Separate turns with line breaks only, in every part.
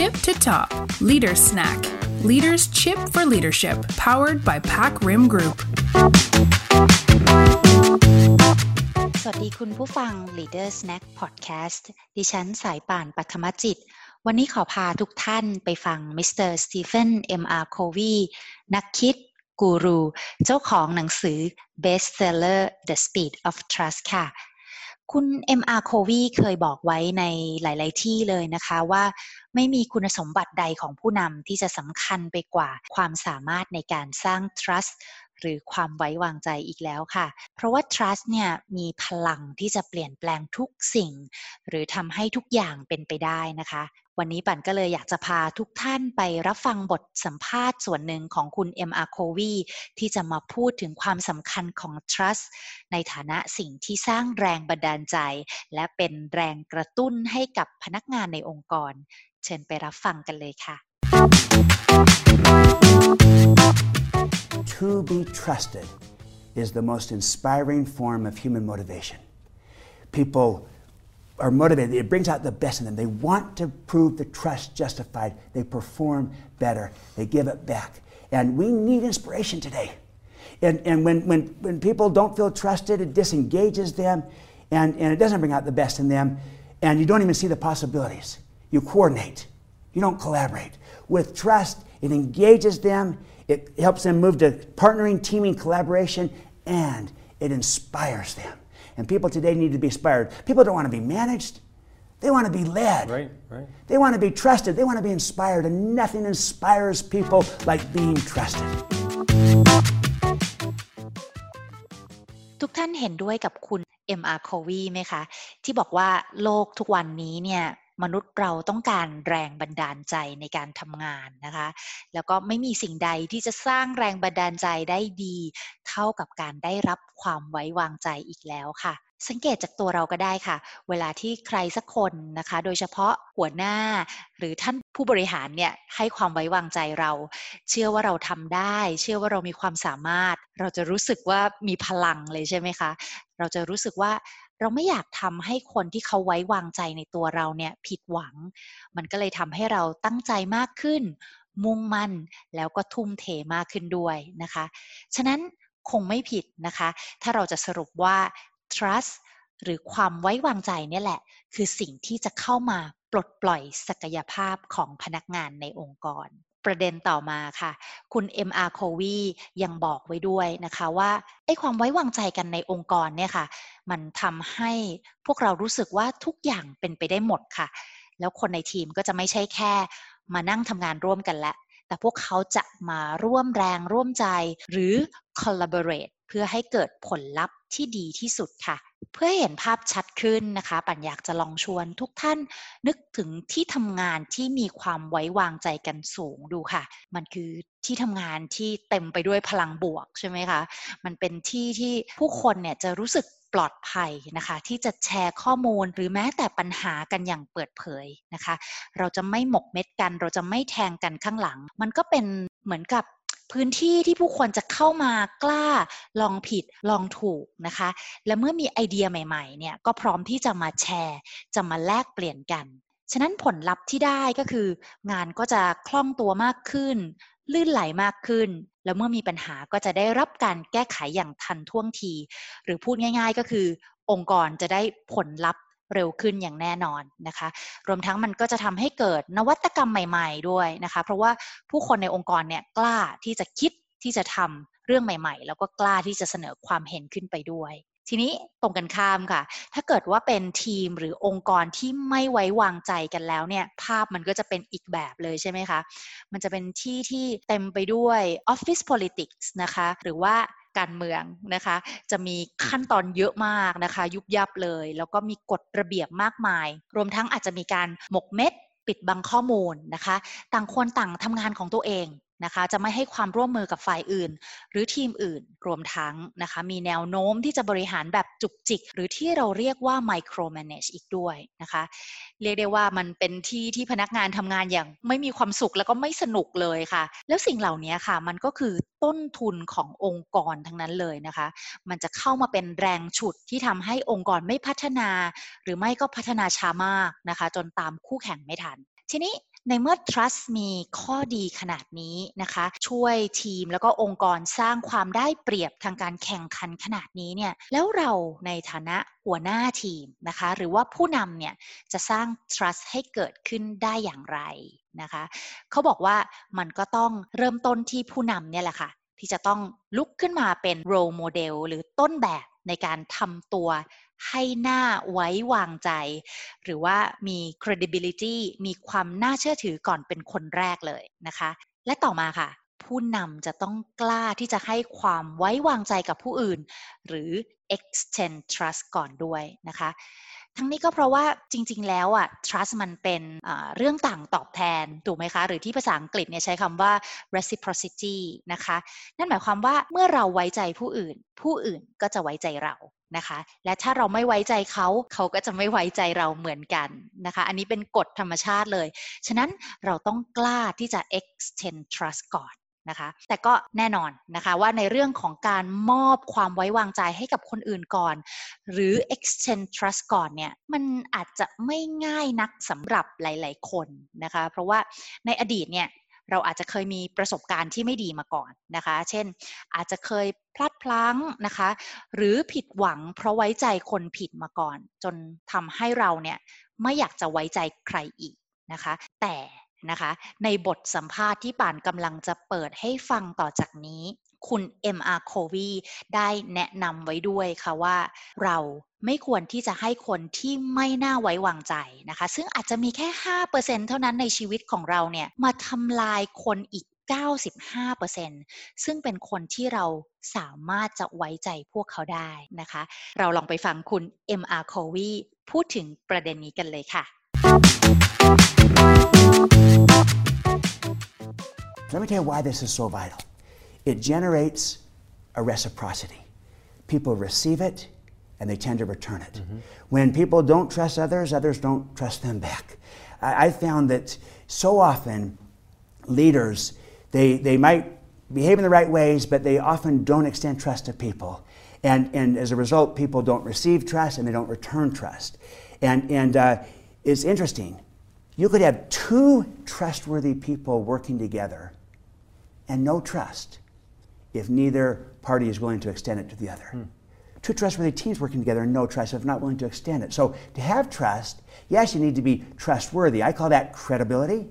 tip to top leader snack leader's tip for leadership powered by PacRim Group
สวัสดีคุณผู้ฟัง Leader Snack Podcast ดิฉันสายป่านปัทมจิต วันนี้ขอพาทุกท่านไปฟังมิสเตอร์สตีเฟน M.R. Covey นักคิดกูรู เจ้าของหนังสือ Bestseller The Speed of Trust ค่ะ คุณ M.R. Covey เคยบอกไว้ในหลาย ๆ ที่เลยนะคะว่าไม่มีคุณสมบัติใดของผู้นำที่จะสำคัญไปกว่าความสามารถในการสร้าง trust หรือความไว้วางใจอีกแล้วค่ะ เพราะว่า trust เนี่ยมีพลังที่จะเปลี่ยนแปลงทุกสิ่ง หรือทำให้ทุกอย่างเป็นไปได้นะคะ วันนี้ปั่นก็เลยอยากจะพาทุกท่านไปรับฟังบทสัมภาษณ์ส่วนหนึ่งของคุณ M.R. Covey ที่จะมาพูดถึงความสำคัญของ trust ในฐานะสิ่งที่สร้างแรงบันดาลใจ และเป็นแรงกระตุ้นให้กับพนักงานในองค์กร เชิญไปรับฟังกันเลยค่ะ
trusted is the most inspiring form of human motivation. People are motivated, it brings out the best in them. They want to prove the trust justified. They perform better, they give it back. And we need inspiration today. And, and when, when, when people don't feel trusted, it disengages them and, and it doesn't bring out the best in them. And you don't even see the possibilities. You coordinate, you don't collaborate. With trust, it engages them, it helps them move to partnering, teaming, collaboration, and it inspires them. And people today need to be inspired. People don't want to be managed, they want to be led.
Right, right.
They want to be trusted, they want to be inspired, and nothing inspires people like being trusted.
ทุกท่านเห็นด้วยกับคุณ M.R. Covey ไหมคะ ที่บอกว่าโลกทุกวันนี้เนี่ย มนุษย์เราต้องการแรงบันดาลใจในการทำงานนะคะ แล้วก็ไม่มีสิ่งใดที่จะสร้างแรงบันดาลใจได้ดี เท่ากับการได้รับความไว้วางใจอีกแล้วค่ะ สังเกตจากตัวเราก็ได้ค่ะ เวลาที่ใครสักคนนะคะ โดยเฉพาะหัวหน้า หรือท่านผู้บริหารเนี่ยให้ความไว้วางใจเรา เชื่อว่าเราทำได้ เชื่อว่าเรามีความสามารถ เราจะรู้สึกว่ามีพลังเลยใช่ไหมคะ เราจะรู้สึกว่า เราไม่อยากทำให้คนที่เขาไว้วางใจในตัวเราเนี่ยผิดหวัง มันก็เลยทำให้เราตั้งใจมากขึ้น มุ่งมั่นแล้วก็ทุ่มเทมากขึ้นด้วยนะคะ ฉะนั้นคงไม่ผิดนะคะ ถ้าเราจะสรุปว่า trust หรือความไว้วางใจเนี่ยแหละ คือสิ่งที่จะเข้ามาปลดปล่อยศักยภาพของพนักงานในองค์กร ประเด็นต่อมาค่ะ คุณ M.R. Covey ยังบอกไว้ด้วยนะคะว่าไอ้ความไว้วางใจกันในองค์กรเนี่ยค่ะ มันทำให้พวกเรารู้สึกว่าทุกอย่างเป็นไปได้หมดค่ะ แล้วคนในทีมก็จะไม่ใช่แค่มานั่งทำงานร่วมกันและ แต่พวกเขาจะมาร่วมแรงร่วมใจหรือ collaborate เพื่อให้เกิดผลลัพธ์ที่ดีที่สุดค่ะ เพื่อเห็นภาพชัดขึ้นนะคะ ปัญอยากจะลองชวนทุกท่านนึกถึงที่ทำงานที่มีความไว้วางใจกันสูงดูค่ะ มันคือที่ทำงานที่เต็มไปด้วยพลังบวกใช่ไหมคะ มันเป็นที่ที่ผู้คนเนี่ยจะรู้สึกปลอดภัยนะคะที่จะแชร์ข้อมูลหรือแม้แต่ปัญหากันอย่างเปิดเผยนะคะ เราจะไม่หมกเม็ดกัน เราจะไม่แทงกันข้างหลัง มันก็เป็นเหมือนกับ พื้นที่ที่ผู้คนจะเข้ามากล้าลองผิดลองถูกนะคะ และเมื่อมีไอเดียใหม่ๆเนี่ยก็พร้อมที่จะมาแชร์ จะมาแลกเปลี่ยนกัน ฉะนั้นผลลัพธ์ที่ได้ก็คือ งานก็จะคล่องตัวมากขึ้น ลื่นไหลมากขึ้น แล้วเมื่อมีปัญหาก็จะได้รับการแก้ไขอย่างทันท่วงที หรือพูดง่าย ๆ ก็คือ องค์กรจะได้ผลลัพธ์ เร็วขึ้นอย่างแน่นอนนะคะ รวมทั้งมันก็จะทำให้เกิดนวัตกรรมใหม่ ๆ ด้วยนะคะ เพราะว่าผู้คนในองค์กรเนี่ยกล้าที่จะคิดที่จะทำเรื่องใหม่ ๆ แล้วก็กล้าที่จะเสนอความเห็นขึ้นไปด้วยทีนี้ตรงกันข้ามค่ะ ถ้าเกิดว่าเป็นทีมหรือองค์กรที่ไม่ไว้วางใจกันแล้วเนี่ย ภาพมันก็จะเป็นอีกแบบเลยใช่ไหมคะ มันจะเป็นที่ที่เต็มไปด้วย office politics นะคะ หรือว่า การเมืองนะคะ จะมีขั้นตอนเยอะมากนะคะ ยุบยับเลย แล้วก็มีกฎระเบียบมากมาย รวมทั้งอาจจะมีการหมกเม็ดปิดบังข้อมูลนะคะ ต่างคนต่างทำงานของตัวเอง นะคะจะไม่ให้ความร่วมมือกับฝ่ายอื่น หรือทีมอื่นรวมทั้งนะคะมีแนวโน้มที่จะบริหารแบบจุกจิก หรือที่เราเรียกว่า micro manage อีกด้วยนะคะเรียกได้ว่ามันเป็นที่ที่พนักงานทำงานอย่างไม่มีความสุขแล้วก็ไม่สนุกเลยค่ะ แล้วสิ่งเหล่านี้ค่ะ มันก็คือต้นทุนขององค์กรทั้งนั้นเลยนะคะ มันจะเข้ามาเป็นแรงฉุดที่ทำให้องค์กรไม่พัฒนา หรือไม่ก็พัฒนาช้ามากนะคะ จนตามคู่แข่งไม่ทัน ทีนี้ ในเมื่อ trust มีข้อดีขนาดนี้นะคะ ช่วยทีมแล้วก็องค์กรสร้างความได้เปรียบทางการแข่งขันขนาดนี้เนี่ยแล้วเราในฐานะหัวหน้าทีมนะคะ หรือว่าผู้นำเนี่ยจะสร้าง trust ให้เกิดขึ้นได้อย่างไรนะคะเขาบอกว่ามันก็ต้องเริ่มต้นที่ผู้นำเนี่ยแหละค่ะที่จะต้องลุกขึ้นมาเป็น role model หรือต้นแบบในการทำตัว ให้หน้าไว้วางใจ หรือว่ามี credibility มีความน่าเชื่อถือก่อนเป็นคนแรกเลยนะคะ และต่อมาค่ะ ผู้นำจะต้องกล้าที่จะให้ความไว้วางใจกับผู้อื่น หรือ extend trust ก่อนด้วยนะคะทั้งนี้ก็เพราะว่าจริง ๆ แล้วอะ trust มันเป็นเรื่องต่างตอบแทน ถูกไหมคะ หรือที่ภาษาอังกฤษเนี่ยใช้คำว่า reciprocity นะคะ นั่นหมายความว่าเมื่อเราไว้ใจผู้อื่น ผู้อื่นก็จะไว้ใจเรา นะคะ และถ้าเราไม่ไว้ใจเขาเขาก็จะไม่ไว้ใจเราเหมือนกันนะคะ อันนี้เป็นกฎธรรมชาติเลย ฉะนั้นเราต้องกล้าที่จะ extend trust ก่อนนะคะ แต่ก็แน่นอนนะคะว่าในเรื่องของการมอบความไว้วางใจให้กับคนอื่นก่อน หรือ extend trust ก่อนเนี่ยมันอาจจะไม่ง่ายนักสำหรับหลาย ๆ คนนะคะ เพราะว่าในอดีตเนี่ย เราอาจจะเคยมีประสบการณ์ที่ไม่ดีมาก่อนนะคะ เช่น อาจจะเคยพลาดพลั้งนะคะ หรือผิดหวังเพราะไว้ใจคนผิดมาก่อน จนทำให้เราเนี่ยไม่อยากจะไว้ใจใครอีกนะคะ แต่นะคะในบทสัมภาษณ์ที่ป่านกำลังจะเปิดให้ฟังต่อจากนี้ คุณ MR c o v y ได้แนะนำไว้ด้วยค่ะว่าเราไม่ควรที่จะให้คนที่ไม่น่าไว้วางใจนะคะ ซึ่งอาจจะมีแค่ 5%เท่านั้นในชีวิตของเราเนี่ยมาทำลายคนอีก 95%ซึ่งเป็นคนที่เราสามารถจะไว้ใจพวกเขาได้นะคะ เราลองไปฟังคุณ MR c o v y พูดถึงประเด็นนี้กันเลยค่ะ
Let me tell you why this is so vital. It generates a reciprocity. People receive it and they tend to return it. Mm-hmm. When people don't trust others, others don't trust them back. I, I found that so often leaders, they, they might behave in the right ways, but they often don't extend trust to people. And, and as a result, people don't receive trust and they don't return trust. And, and uh, it's interesting. You could have two trustworthy people working together and no trust if neither party is willing to extend it to the other. Hmm. Two trustworthy teams working together and no trust if not willing to extend it. So to have trust, yes, you need to be trustworthy. I call that credibility.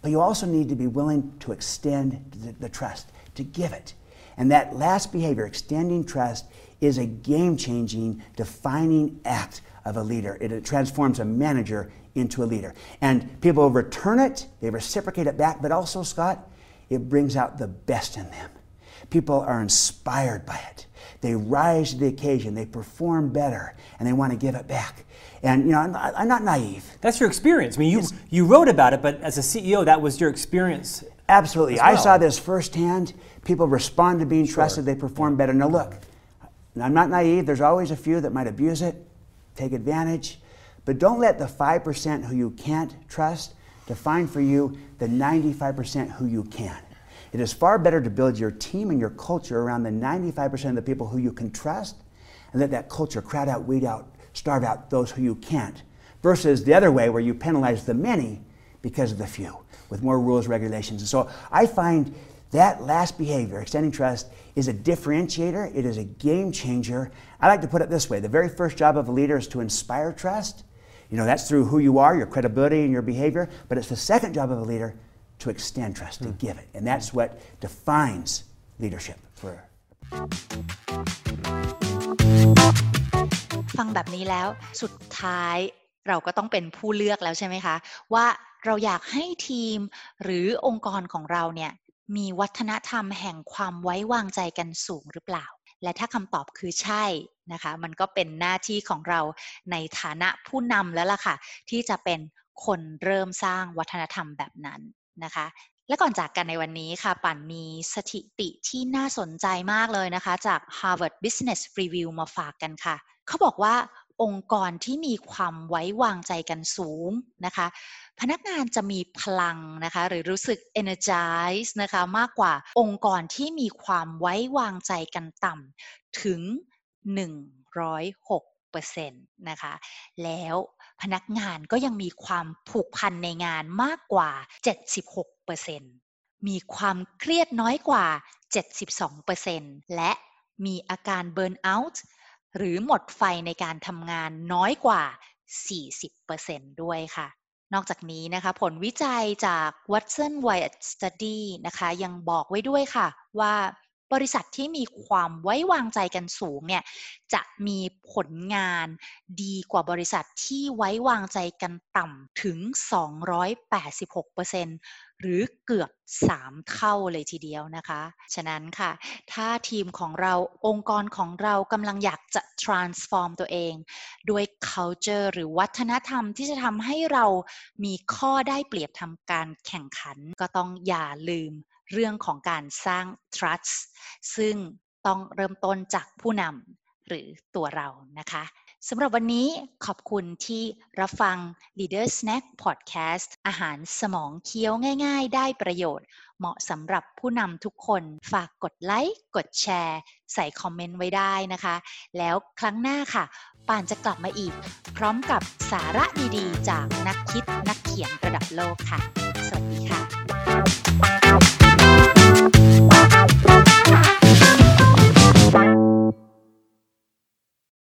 But you also need to be willing to extend the, the trust, to give it. And that last behavior, extending trust, is a game changing, defining act of a leader. It, it, transforms a manager into a leader. And people return it, they reciprocate it back, but also, Scott, it brings out the best in them. People are inspired by it. They rise to the occasion, they perform better, and they want to give it back. And you know, I'm, I'm not naive.
That's your experience. I mean, you you wrote about it, but as a CEO, that was your experience.
Absolutely, well. I saw this firsthand. People respond to being sure. trusted; they perform better. Now, look, I'm not naive. There's always a few that might abuse it, take advantage, but don't let the five percent who you can't trust define for you the 95% who you can. It is far better to build your team and your culture around the 95% of the people who you can trust and let that culture crowd out, weed out, starve out those who you can't, versus the other way where you penalize the many because of the few with more rules, regulations. And so I find that last behavior, extending trust, is a differentiator. It is a game changer. I like to put it this way the very first job of a leader is to inspire trust. You know, that's through who you are, your credibility, and your behavior. But it's the second job of a leader to extend trust, to give it. And that's what defines leadership for
ฟังแบบนี้แล้วสุดท้ายเราก็ต้องเป็นผู้เลือกแล้วใช่ไหมคะ ว่าเราอยากให้ทีมหรือองค์กรของเราเนี่ยมีวัฒนธรรมแห่งความไว้วางใจกันสูงหรือเปล่า และถ้าคำตอบคือใช่นะคะ มันก็เป็นหน้าที่ของเราในฐานะผู้นำแล้วล่ะค่ะ ที่จะเป็นคนเริ่มสร้างวัฒนธรรมแบบนั้น นะคะ และก่อนจากกันในวันนี้ค่ะ ปั่นมีสถิติที่น่าสนใจมากเลยนะคะ จาก Harvard Business Review มาฝากกันค่ะ เขาบอกว่าองค์กรที่มีความไว้วางใจกันสูงนะคะ พนักงานจะมีพลังนะคะ หรือรู้สึก energize นะคะมากกว่าองค์กรที่มีความไว้วางใจกันต่ำถึง 106%นะคะ แล้ว พนักงานก็ยังมีความผูกพันในงานมากกว่า 76%มีความเครียดน้อยกว่า 72%และมีอาการเบิร์นเอาท์หรือหมดไฟในการทำงานน้อยกว่า 40%ด้วยค่ะนอกจากนี้นะคะผลวิจัยจาก Watson Wyatt Study นะคะยังบอกไว้ด้วยค่ะ ว่า บริษัทที่มีความไว้วางใจกันสูงเนี่ยจะมีผลงานดีกว่าบริษัทที่ไว้วางใจกันต่ำถึง 286%หรือเกือบ 3 เท่าเลยทีเดียวนะคะ ฉะนั้นค่ะ ถ้าทีมของเราองค์กรของเรากำลังอยากจะ transform ตัวเอง ด้วย culture หรือวัฒนธรรมที่จะทำให้เรามีข้อได้เปรียบทำการแข่งขัน ก็ต้องอย่าลืมเรื่องของการสร้าง trust ซึ่งต้องเริ่มต้นจากผู้นำหรือตัวเรานะคะ สำหรับวันนี้ขอบคุณที่รับฟัง Leader Snack Podcast อาหารสมองเคี้ยวง่าย ๆ ได้ประโยชน์ เหมาะสำหรับผู้นำทุกคน ฝากกดไลค์ กดแชร์ ใส่คอมเมนต์ไว้ได้นะคะ แล้วครั้งหน้าค่ะ ป่านจะกลับมาอีก พร้อมกับสาระดีๆ จากนักคิดนักเขียนระดับโลกค่ะ สวัสดีค่ะ